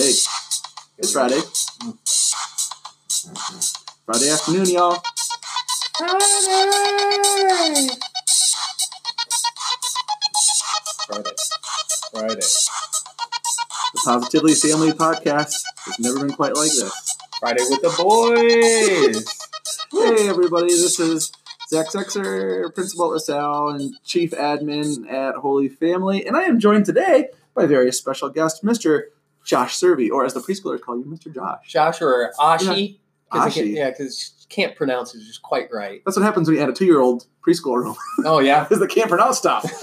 Hey, it's Friday. Friday afternoon, y'all. Friday. Friday. The Positively Family Podcast has never been quite like this. Friday with the boys. Hey, everybody, this is Zach Sexer, Principal at LaSalle and Chief Admin at Holy Family, and I am joined today by a very special guest, Mr. Josh Servey, or as the preschoolers call you, Mr. Josh. Josh or Ashi. can't- Ashi. yeah, because can't pronounce it just quite right. That's what happens when you add a two-year-old preschooler Oh yeah. because they can't pronounce stuff.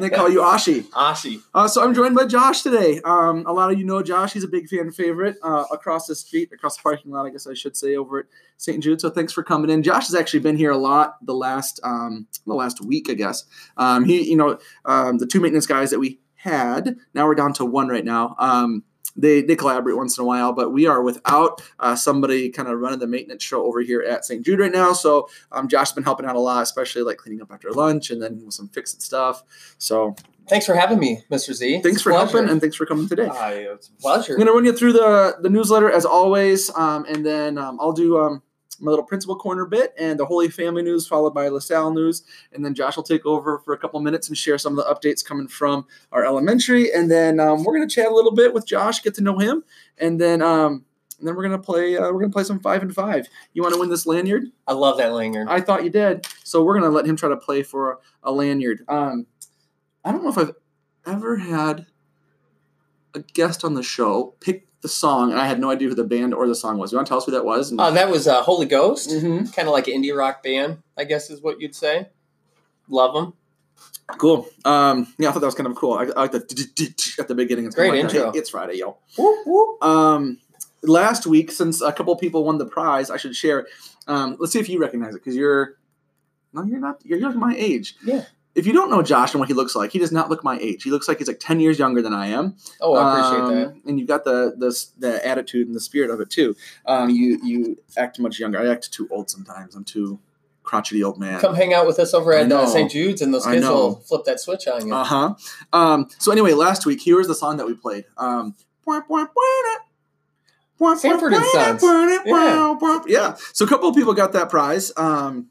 They call you Ashi. Ashi. Uh, so I'm joined by Josh today. Um, a lot of you know Josh. He's a big fan favorite uh, across the street, across the parking lot, I guess I should say, over at St. Jude. So thanks for coming in. Josh has actually been here a lot the last um, the last week, I guess. Um, he, you know, um, the two maintenance guys that we had. Now we're down to one right now. Um, they, they collaborate once in a while, but we are without uh, somebody kind of running the maintenance show over here at St. Jude right now. So um, Josh's been helping out a lot, especially like cleaning up after lunch and then with some fixing stuff. So Thanks for having me, Mr. Z. thanks It's for pleasure. helping and thanks for coming today. Ah, it's a pleasure. I'm gonna run you through the the newsletter as always, um, and then um, I'll do um, my little principal corner bit and the Holy Family news, followed by LaSalle news, and then Josh will take over for a couple minutes and share some of the updates coming from our elementary, and then um, we're gonna chat a little bit with Josh, get to know him, and then um, and then we're gonna play uh, we're gonna play some five and five. You want to win this lanyard? I love that lanyard. I thought you did, so we're gonna let him try to play for a lanyard. Um, I don't know if I've ever had a guest on the show pick the song, and I had no idea who the band or the song was. You want to tell us who that was? Uh, that was uh, Holy Ghost. Mhm. Kind of like an indie rock band, I guess is what you'd say. Love them. Cool. Um, yeah, I thought that was kind of cool. I, I like the at the beginning. It's Great like intro. "Hey, it's Friday, yo. Whoop, whoop. Um, last week, since a couple people won the prize, I should share. Um, let's see if you recognize it because you're. No, you're not. You're, you're my age. Yeah. If you don't know Josh and what he looks like, he does not look my age. He looks like he's like ten years younger than I am. Oh, I appreciate that. Um, And you've got the, the the attitude and the spirit of it too. Um, you you act much younger. I act too old sometimes. I'm too crotchety old man. Come hang out with us over at uh, St. Jude's, and those kids will flip that switch on you. Uh huh. Um, so anyway, last week here was the song that we played. Um, Sanford and Sons. Yeah. Yeah. So a couple of people got that prize. Um,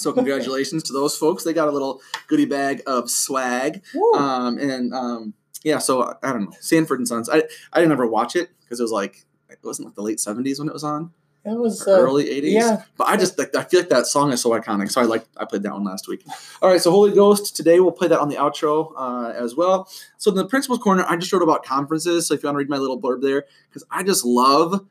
so congratulations to those folks. They got a little goodie bag of swag. Um, and um, yeah, so I don't know, Sanford and Sons. I I didn't ever watch it because it was like it wasn't like the late seventies when it was on, It was uh, early eighties. yeah. But I just like I feel like that song is so iconic. So I like I played that one last week. All right, so Holy Ghost today we'll play that on the outro uh, as well. So in the principal's corner, I just wrote about conferences. So if you want to read my little blurb there, because I just love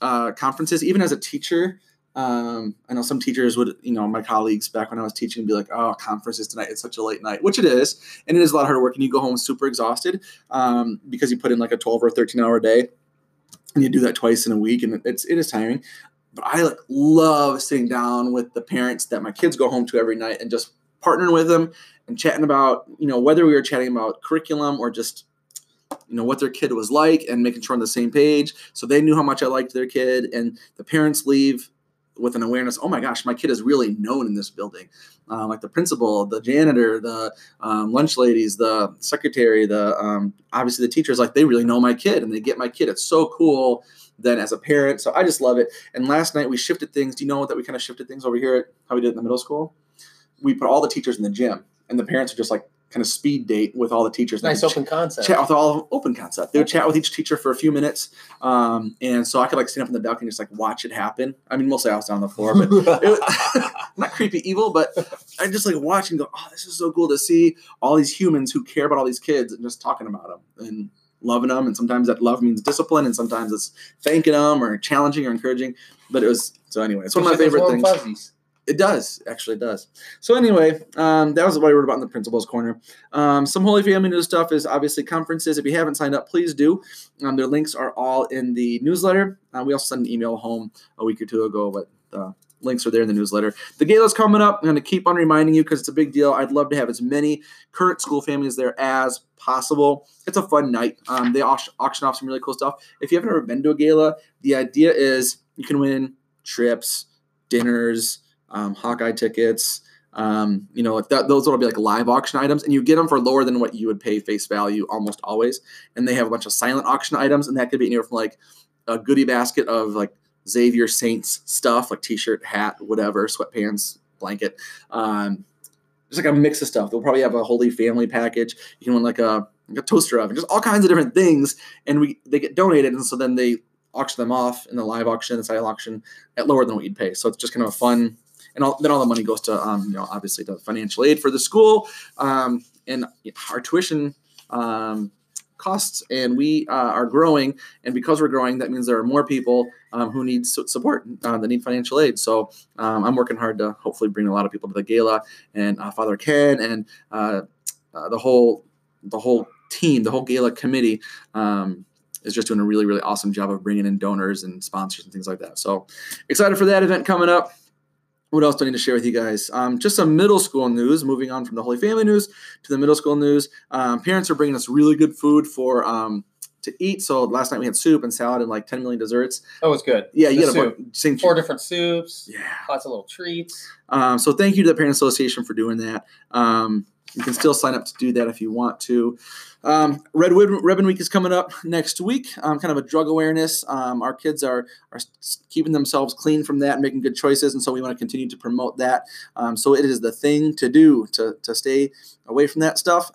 uh, conferences, even as a teacher. Um, I know some teachers would, you know, my colleagues back when I was teaching, be like, "Oh, conferences tonight. It's such a late night," which it is, and it is a lot of hard work, and you go home super exhausted um, because you put in like a twelve or thirteen hour day, and you do that twice in a week, and it's it is tiring. But I like love sitting down with the parents that my kids go home to every night and just partnering with them and chatting about, you know, whether we were chatting about curriculum or just you know what their kid was like and making sure on the same page so they knew how much i liked their kid and the parents leave with an awareness oh my gosh my kid is really known in this building. Uh, like the principal the janitor the um, lunch ladies the secretary the um, obviously the teachers like they really know my kid and they get my kid. It's so cool then as a parent so i just love it. And last night we shifted things. Do you know that we kind of shifted things over here at how we did in the middle school? We put all the teachers in the gym and the parents are just like kind of speed date with all the teachers Nice open concept. chat with all of them, open concept. They would chat with each teacher for a few minutes, um, and so I could like stand up in the balcony and just like watch it happen. I mean, mostly I was down on the floor, but it was, not creepy evil, but I just like watch and go, "Oh, this is so cool to see all these humans who care about all these kids and just talking about them and loving them." And sometimes that love means discipline, and sometimes it's thanking them or challenging or encouraging. But it was so anyway. It's one of my favorite things. Fuzzies. It does, actually, it does. So anyway, um, that was what I wrote about in the principal's corner. Um, some Holy Family news stuff is obviously conferences. If you haven't signed up, please do. Um, their links are all in the newsletter. Uh, we also sent an email home a week or two ago, but the links are there in the newsletter. The gala's coming up. I'm going to keep on reminding you because it's a big deal. I'd love to have as many current school families there as possible. It's a fun night. Um, they auction off some really cool stuff. If you haven't ever been to a gala, the idea is you can win trips, dinners, um, Hawkeye tickets, Um, you know, that, those will be like live auction items, and you get them for lower than what you would pay face value almost always. And they have a bunch of silent auction items, and that could be anywhere from like a goodie basket of like Xavier Saints stuff, like t-shirt, hat, whatever, sweatpants, blanket. Um, just like a mix of stuff. They'll probably have a Holy Family package. You can win like a like a toaster oven, just all kinds of different things, and we they get donated, and so then they auction them off in the live auction, the silent auction, at lower than what you'd pay. So it's just kind of a fun, and all, then all the money goes to um, you know obviously to financial aid for the school, um, and our tuition. Um, costs and we uh, are growing. And because we're growing that means there are more people um, who need support uh, that need financial aid. So um, i'm working hard to hopefully bring a lot of people to the gala and uh, father ken and uh, uh, the whole the whole team the whole gala committee um, is just doing a really really awesome job of bringing in donors and sponsors and things like that. So excited for that event coming up what else do I need to share with you guys? Um, just some middle school news. Moving on from the Holy Family news to the middle school news. Um, parents are bringing us really good food for um, to eat. So last night we had soup and salad and like 10 million desserts. Oh, it's good. Yeah, you got same Four different soups. Yeah. Lots of little treats. Um, so thank you to the Parent Association for doing that. Um, you can still sign up to do that if you want to. Um, Red Ribbon Week is coming up next week. Um, kind of a drug awareness. Um, our kids are are keeping themselves clean from that and making good choices, and so we want to continue to promote that. Um, so it is the thing to do to to stay away from that stuff.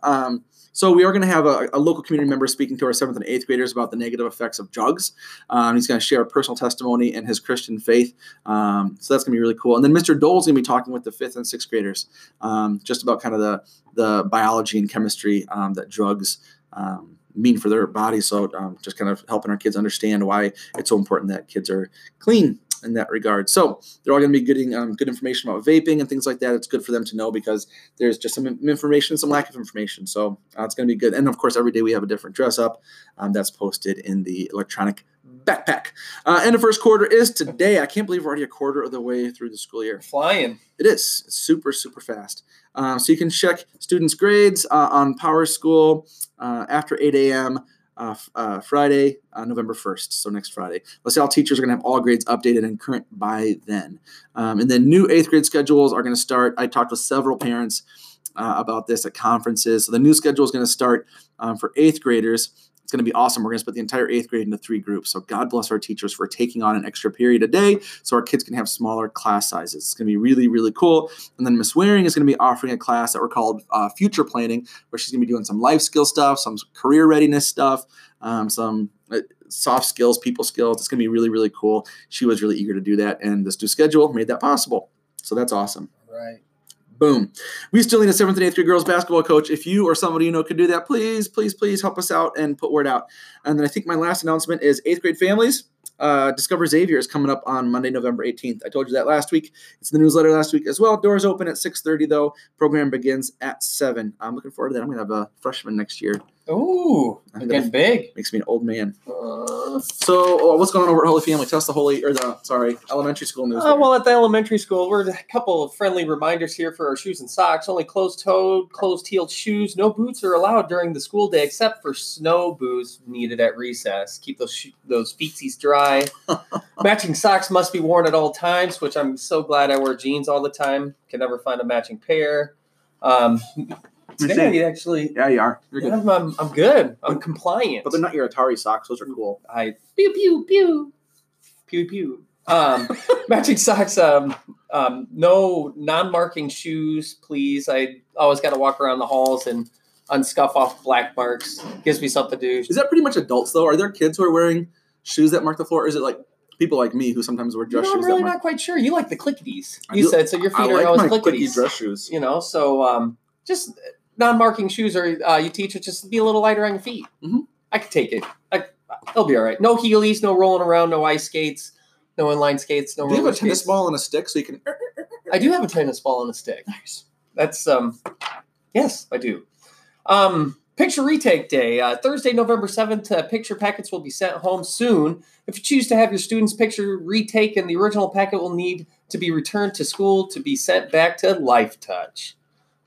So we are going to have a, a local community member speaking to our seventh and eighth graders about the negative effects of drugs. Um, he's going to share a personal testimony and his Christian faith. Um, so that's going to be really cool. And then Mr. Dole's going to be talking with the fifth and sixth graders um, just about kind of the the biology and chemistry um, that drugs um, mean for their bodies. So um, just kind of helping our kids understand why it's so important that kids are clean in that regard. So they're all going to be getting um, good information about vaping and things like that. It's good for them to know because there's just some information, some lack of information. So uh, it's going to be good. And of course, every day we have a different dress up um, that's posted in the electronic backpack. Uh, and the first quarter is today. I can't believe we're already a quarter of the way through the school year. Flying. It is. It's super, super fast. Uh, so you can check students' grades uh, on Power School uh, after 8 a.m. Uh, uh, Friday, uh, November 1st. So next Friday. LaSalle teachers are going to have all grades updated and current by then. Um, and then new eighth grade schedules are going to start. I talked with several parents uh, about this at conferences. So the new schedule is going to start um, for eighth graders. It's going to be awesome. We're going to split the entire eighth grade into three groups. So God bless our teachers for taking on an extra period a day so our kids can have smaller class sizes. It's going to be really, really cool. And then Miss Waring is going to be offering a class that we're called uh, Future Planning, where she's going to be doing some life skill stuff, some career readiness stuff, um, some uh, soft skills, people skills. It's going to be really, really cool. She was really eager to do that, and this new schedule made that possible. So that's awesome. Right. Boom. We still need a seventh and eighth grade girls basketball coach. If you or somebody you know could do that, please, please, please help us out and put word out. And then I think my last announcement is eighth grade families. Uh, Discover Xavier is coming up on Monday, November 18th. I told you that last week. It's in the newsletter last week as well. Doors open at 6:30 though. Program begins at 7. I'm looking forward to that. I'm going to have a freshman next year. Ooh, getting big. makes me an old man. Uh, So, uh, what's going on over at Holy Family? Tell us the Holy or the sorry, elementary school news. Uh, well, at the elementary school, we're a couple of friendly reminders here for our shoes and socks. Only closed-toed, closed-heeled shoes. No boots are allowed during the school day, except for snow boots needed at recess. Keep those sho- those feetsies dry. matching socks must be worn at all times, which I'm so glad I wear jeans all the time. Can never find a matching pair. Um, today, actually, yeah, you are. You're yeah, good. I'm, I'm, I'm good. I'm compliant. But they're not your Atari socks. Those are cool. I pew pew pew pew pew. Um, matching socks. Um, um, no non-marking shoes, please. I always got to walk around the halls and unscuff off black marks. Gives me something to do. Is that pretty much adults though? Are there kids who are wearing shoes that mark the floor? Or is it like people like me who sometimes wear You dress know, I'm really mark? not quite sure. You like the clickities. You do- said so. Your feet I are like always my clickities. clicky dress shoes. You know, so um, just non-marking shoes, or uh, you teach it just to be a little lighter on your feet. Mhm. I could take it. I, it'll be all right. No heelys, no rolling around, no ice skates, no inline skates, no. Do you have a tennis skates. ball and a stick so you can? I do have a tennis ball and a stick. Nice. That's um, yes, I do. Um, picture retake day, uh, Thursday, November seventh. Uh, picture packets will be sent home soon. If you choose to have your student's picture retaken, the original packet will need to be returned to school to be sent back to Life Touch.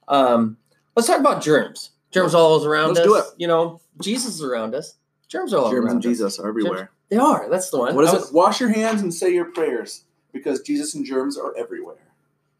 Um, let's talk about germs. Germs are all around Let's us. do it. You know, Jesus is around us. Germs are all Germs around and us. Jesus are everywhere. They are. That's the one. What is I it? Wash your hands and say your prayers because Jesus and germs are everywhere.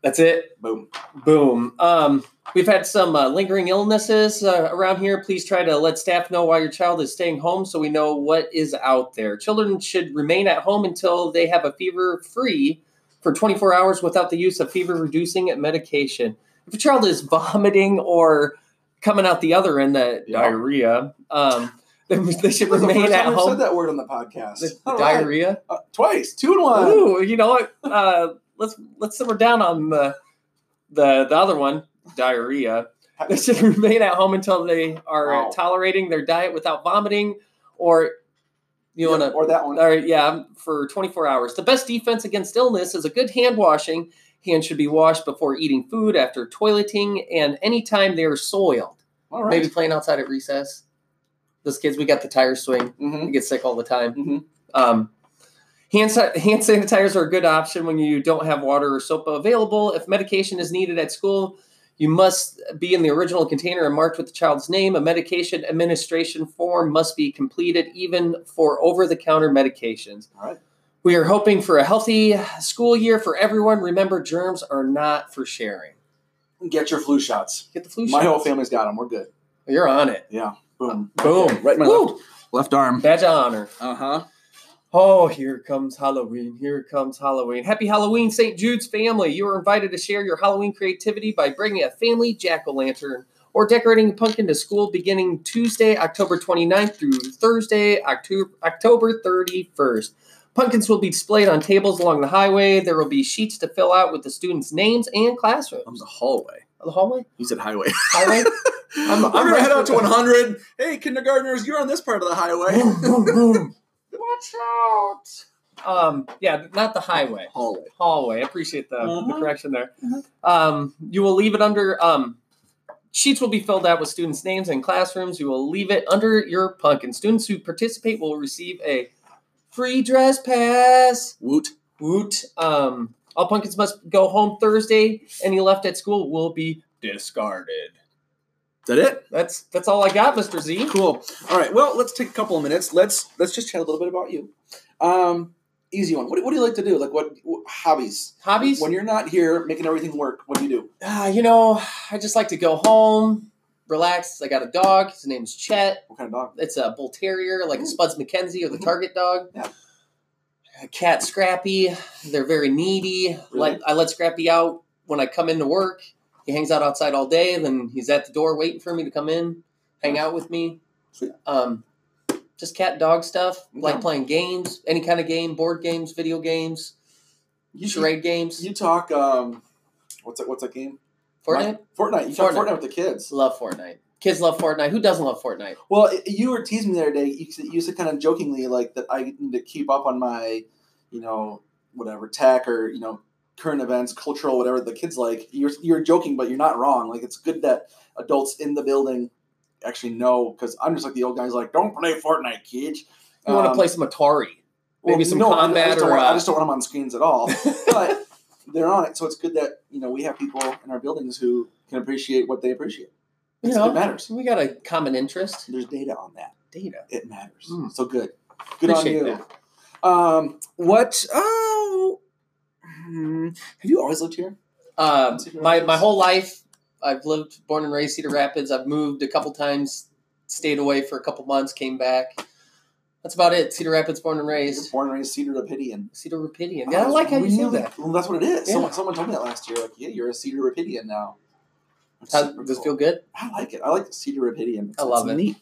That's it. Boom. Boom. Um, we've had some uh, lingering illnesses uh, around here. Please try to let staff know why your child is staying home so we know what is out there. Children should remain at home until they have a fever free for 24 hours without the use of fever reducing medication. If a child is vomiting or coming out the other end, that Yeah. diarrhea, um, they should That's the remain first at time home. said that word on the podcast. The All right. diarrhea. Uh, twice, two and one. Ooh, you know what? Let's let's simmer down on the the the other one, diarrhea. They should remain at home until they are Wow. tolerating their diet without vomiting, or you Yeah, want to, or that one. or yeah, for 24 hours. The best defense against illness is a good hand washing. Hands should be washed before eating food, after toileting, and anytime they are soiled. All right. Maybe playing outside at recess. Those kids, we got the tire swing. hmm We get sick all the time. hmm Um, hand, hand sanitizers are a good option when you don't have water or soap available. If medication is needed at school, you must be in the original container and marked with the child's name. A medication administration form must be completed even for over the counter medications. All right. We are hoping for a healthy school year for everyone. Remember, germs are not for sharing. Get your flu shots. Get the flu shots. My whole family's got them. We're good. You're on it. Yeah. Boom. Boom. Right in my Woo. left, left arm. Badge of honor. Uh huh. Oh, here comes Halloween. Here comes Halloween. Happy Halloween, St. Jude's family. You are invited to share your Halloween creativity by bringing a family jack o' lantern or decorating a pumpkin to school beginning Tuesday, October 29th through Thursday, October, October 31st. Pumpkins will be displayed on tables along the highway. There will be sheets to fill out with the students' names and classrooms. the hallway. The hallway? You said highway. Highway? I'm- I'm, I'm gonna head out to 100. Hey, kindergartners, you're on this part of the highway. boom, boom, boom. Watch out. Um, yeah, not the highway. hallway. hallway. I appreciate the, the Mhm. correction there. Mhm. Um, you will leave it under. Um, sheets will be filled out with students' names and classrooms. You will leave it under your pumpkin. Students who participate will receive a free dress pass. Woot. Woot. Um, all pumpkins must go home Thursday. Any left at school will be discarded. That it? That's that's all I got, Mr. Z. Cool. All right. Well, let's take a couple of minutes. Let's let's just chat a little bit about you. Um, easy one. What, do- what do you like to do? Like what, what hobbies? Hobbies? When you're not here making everything work, what do you do? Ah, you know, I just like to go home, relax. I got a dog. His name's Chet. What kind of dog? It's a bull terrier, like Ooh. a Spuds MacKenzie or the Mhm. Target dog. Yeah. A cat Scrappy. They're very needy. Really? Let I let Scrappy out when I come into work. He hangs out outside all day. Then he's at the door waiting for me to come in, hang out with me. Um, just cat dog stuff. Like playing games, any kind of game, board games, video games, You, charade games. You talk. Um, what's that? What's that game? Fortnite. Fortnite. You talk Fortnite. Fortnite with the kids. Love Fortnite. Kids love Fortnite. Who doesn't love Fortnite? Well, you were teasing me the other day. You said, you said kind of jokingly like that I need to keep up on my, you know, whatever tech or you know current events, cultural, whatever the kids like. You're you're joking, but you're not wrong. Like it's good that adults in the building actually know because I'm just like the old guys like don't play Fortnite, kids. You want to Um, play some Atari? Maybe some I- combat I just, don't or, want, I uh, just don't want them on screens at all. but they're on it, so it's good that you know we have people in our buildings who can appreciate what they appreciate. You know, it matters. we got a common interest. There's data on that. Data. It matters. Mm. So good. Good on Appreciate you. Um, what? Oh, have you always lived here? Um, my my whole life, I've lived, born and raised Cedar Rapids. I've moved a couple times, stayed away for a couple months, came back. That's about it. Cedar Rapids, born and You're raised. born and raised Cedar Rapidian. Cedar Rapidian. Oh, Yeah, I that's like how you say that. Well, that's what it is. Yeah. Someone, someone told me that last year. Like, yeah, you're a Cedar Rapidian now. How, does it feel good? I like it. I like the Cedar Rapidian. I love it. Neat.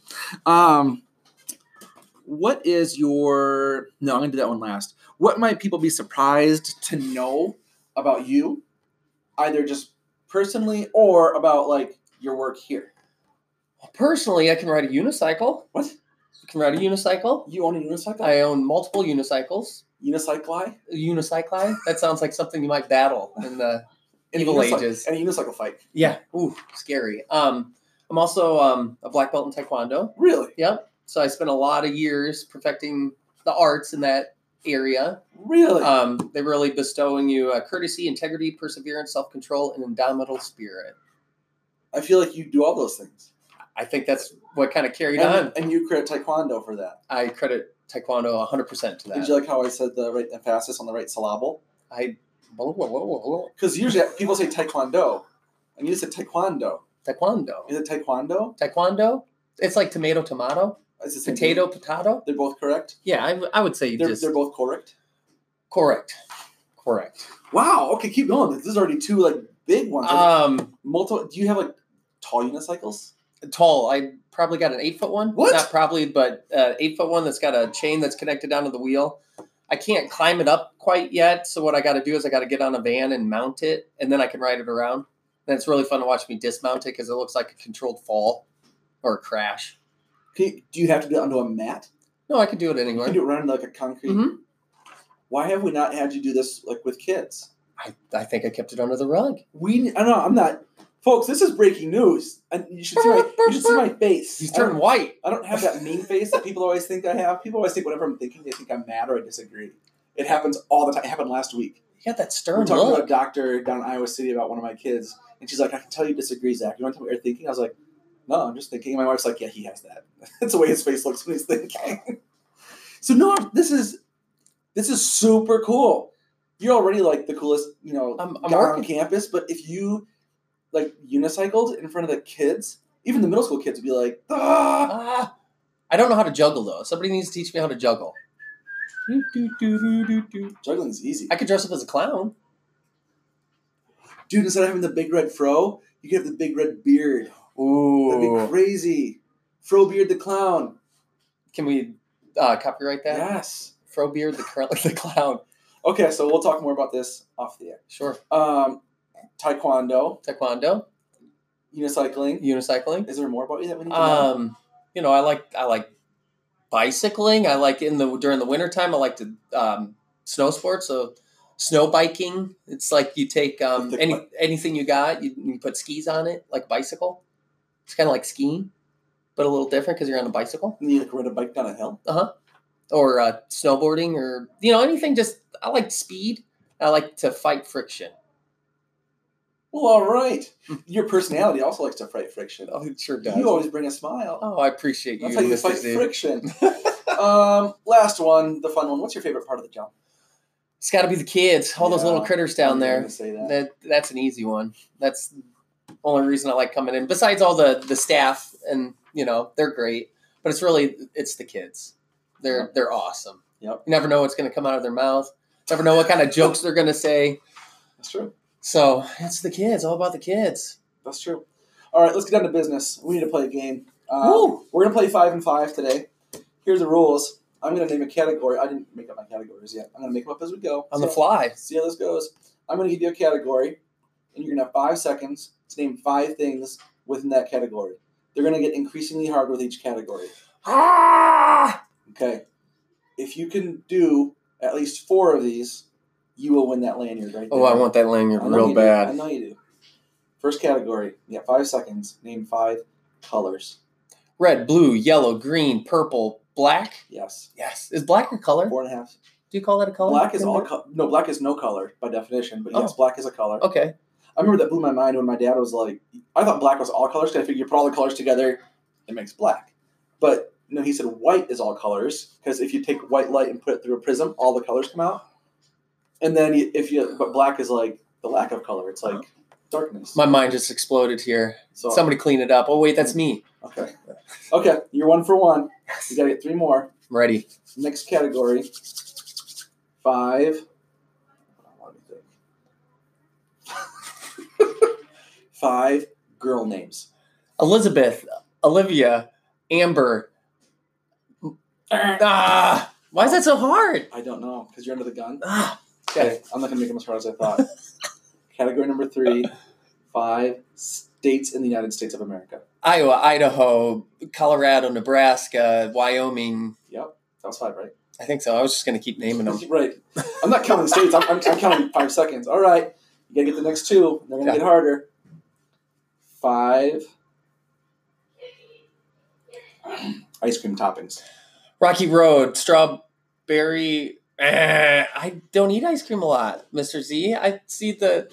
Um, what is your? No, I'm gonna do that one last. What might people be surprised to know about you, either just personally or about like your work here? Well, personally, I can ride a unicycle. What? I can ride a unicycle. You own a unicycle? I own multiple unicycles. Unicycli? A unicycli? That sounds like something you might battle in the In Evil unicycle- ages. In a unicycle fight. Yeah. Ooh, scary. Um, I'm also um, a black belt in Taekwondo. Really? Yep. So I spent a lot of years perfecting the arts in that area. Really? Um, they're really bestowing you uh, courtesy, integrity, perseverance, self control, and indomitable spirit. I feel like you do all those things. I think that's what kind of carried And, on. and you credit Taekwondo for that. I credit Taekwondo 100% to that. Did you like how I said the right emphasis on the right syllable? I Because usually people say taekwondo, and you just said taekwondo. Taekwondo. Is it taekwondo? Taekwondo. It's like tomato, tomato, It's the same potato, thing. potato. They're both correct. Yeah, I, w- I would say They're, just they're both correct. correct. Correct. Wow. Okay, keep going. This is already two like big ones. Um, Multiple. Do you have like tall unicycles? tall. I probably got an eight foot one. What? Not probably, but uh, eight foot one that's got a chain that's connected down to the wheel. I can't climb it up quite yet, so what I got to do is I got to get on a van and mount it, and then I can ride it around. And it's really fun to watch me dismount it because it looks like a controlled fall or a crash. You, do you have to do it onto a mat? No, I can do it You anywhere. can do it right on like a concrete. Mhm. Why have we not had you do this like with kids? I, I think I kept it under the rug. We. I know. I'm not. Folks, this is breaking news, and you should see my. You should see my face. He's turned white. I don't have that mean face that people always think I have. People always think whatever I'm thinking, they think I'm mad or I disagree. It happens all the time. It happened last week. You got that We stern were talking look. to a doctor down in Iowa City about one of my kids, and she's like, "I can tell you disagree, Zach. You want to tell me what you're thinking?" I was like, "No, I'm just thinking." And my wife's like, "Yeah, he has that. That's the way his face looks when he's thinking." so no, this is this is super cool. You're already like the coolest, you know, I'm- I'm guy on campus. But if you like unicycled in front of the kids, even the middle school kids would be like, "Ah!" Ah, I don't know how to juggle though. Somebody needs to teach me how to juggle. Juggling's easy. I could dress up as a clown. Dude, instead of having the big red fro, you could have the big red beard. That'd be crazy. Frobeard the clown. Can we uh, copyright that? Yes. Frobeard the, cr- the clown. Okay, so we'll talk more about this off the air. Sure. Um, taekwondo, Taekwondo, unicycling. unicycling. Is there more about you that we need to know? Um, you know, I like I like bicycling. I like in the during the wintertime, I like to um, snow sports. So snow biking. It's like you take um, any anything you got, you, you put skis on it, like bicycle. It's kind of like skiing, but a little different because you're on a bicycle. And you like ride a bike down a hill. Uh huh. or uh, snowboarding or you know anything just i like speed i like to fight friction Well, all right. Your personality also likes to fight friction. oh it sure does You always bring a smile. oh i appreciate you That's how you fight Z. friction. um, last one, the fun one. What's your favorite part of the job? it's got to be the kids all those little critters down I'm there Say that. that that's an easy one that's only reason i like coming in besides all the the staff and you know they're great but it's really it's the kids they're Yep. they're awesome Yep. you never know what's going to come out of their mouth never know what kind of jokes they're going to say That's true. so it's the kids all about the kids That's true. All right, let's get down to business. We need to play a game. Uh, we're gonna play five and five today. Here's the rules. I'm gonna name a category. I didn't make up my categories yet. I'm gonna make them up as we go. on the fly See how this goes. I'm gonna give you a category, and you're gonna have five seconds to name five things within that category. They're gonna get increasingly hard with each category. ah Okay. If you can do at least four of these, you will win that lanyard right there. Oh, I want that lanyard real bad. do. I know you do. First category. You got five seconds. Name five colors. Red, blue, yellow, green, purple, black. Yes. Yes. Is black a color? Four and a half. Do you call that a color? Black is all co- no. Black is no color by definition, but yes, Oh. black is a color. Okay. I remember that blew my mind when my dad was like, I thought black was all colors because I figured you put all the colors together, it makes black. But no, he said white is all colors because if you take white light and put it through a prism, all the colors come out. And then if you, but black is like the lack of color. It's like darkness. My mind just exploded here. so Somebody clean it up. Oh wait, that's me. okay, okay, you're one for one. You gotta get three more. I'm ready. Next category, five. Let me think. Five girl names. Elizabeth, Olivia, Amber. Ah, why is that so hard? I don't know because you're under the gun. Ah, Okay, I'm not gonna make them as hard as I thought. Category number three: five states in the United States of America. Iowa, Idaho, Colorado, Nebraska, Wyoming. Yep, that was five, right? I think so. I was just gonna keep naming them. right. I'm not counting states. I'm, I'm, I'm counting five seconds. All right, you gotta get the next two. They're gonna Yeah. get harder. Five ice cream toppings. Rocky Road, strawberry. Eh, I don't eat ice cream a lot, Mister Z. I see the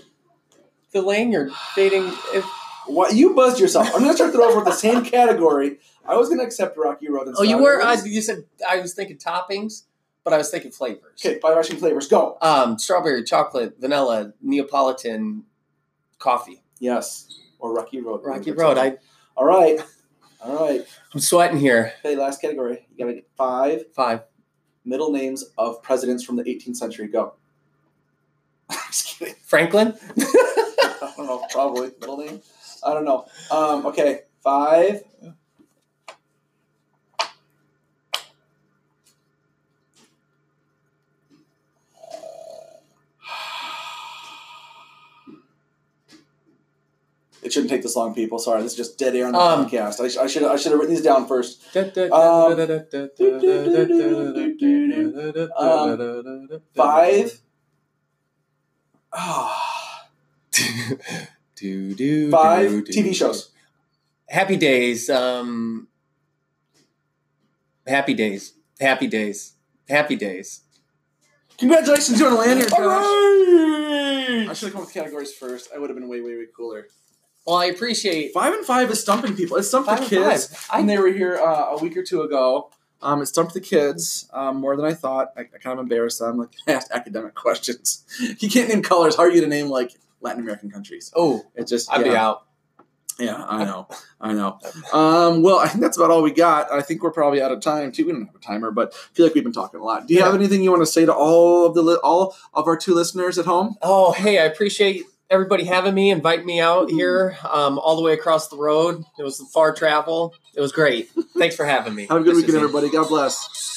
the lanyard fading. If, What you buzzed yourself? I'm gonna start throw over the same category. I was gonna accept Rocky Road. And oh, you were. I, you said I was thinking toppings. but I was thinking flavors. Okay, five ice cream flavors. Go. Um, strawberry, chocolate, vanilla, Neapolitan, coffee. Yes. Or Rocky Road. Rocky Road. I, All right. All right. I'm sweating here. Okay, last category. You gotta get five Five. middle names of presidents from the 18th century. Go. Just kidding. Franklin. I don't know. Probably middle name. I don't know. Um, okay, five. Shouldn't take this long, people. Sorry, this is just dead air on the Um, podcast. I, sh- I should I should have written these down first. Five. Ah, do, do, five do, do. TV shows. Happy Days. Um, happy Days. Happy Days. Happy Days. Congratulations, you're on land here, Josh. I should have come with categories first. I would have been way, way, way cooler. Well, I appreciate Five and five is stumping people. It stumped five the and kids. five. And I they were here uh, a week or two ago. Um, it stumped the kids um, more than I thought. I, I kind of embarrassed them. Like, I asked academic questions. you can't name colors. How are you to name like Latin American countries? oh, It just I'd yeah. be out. Yeah, I know, I know. Um, well, I think that's about all we got. I think we're probably out of time too. We don't have a timer, but I feel like we've been talking a lot. Do you Yeah. have anything you want to say to all of the li- all of our two listeners at home? Oh, hey, I appreciate everybody having me, inviting me out here, um, all the way across the road. It was far travel. It was great. Thanks for having me. Have a good This weekend, everybody. God bless.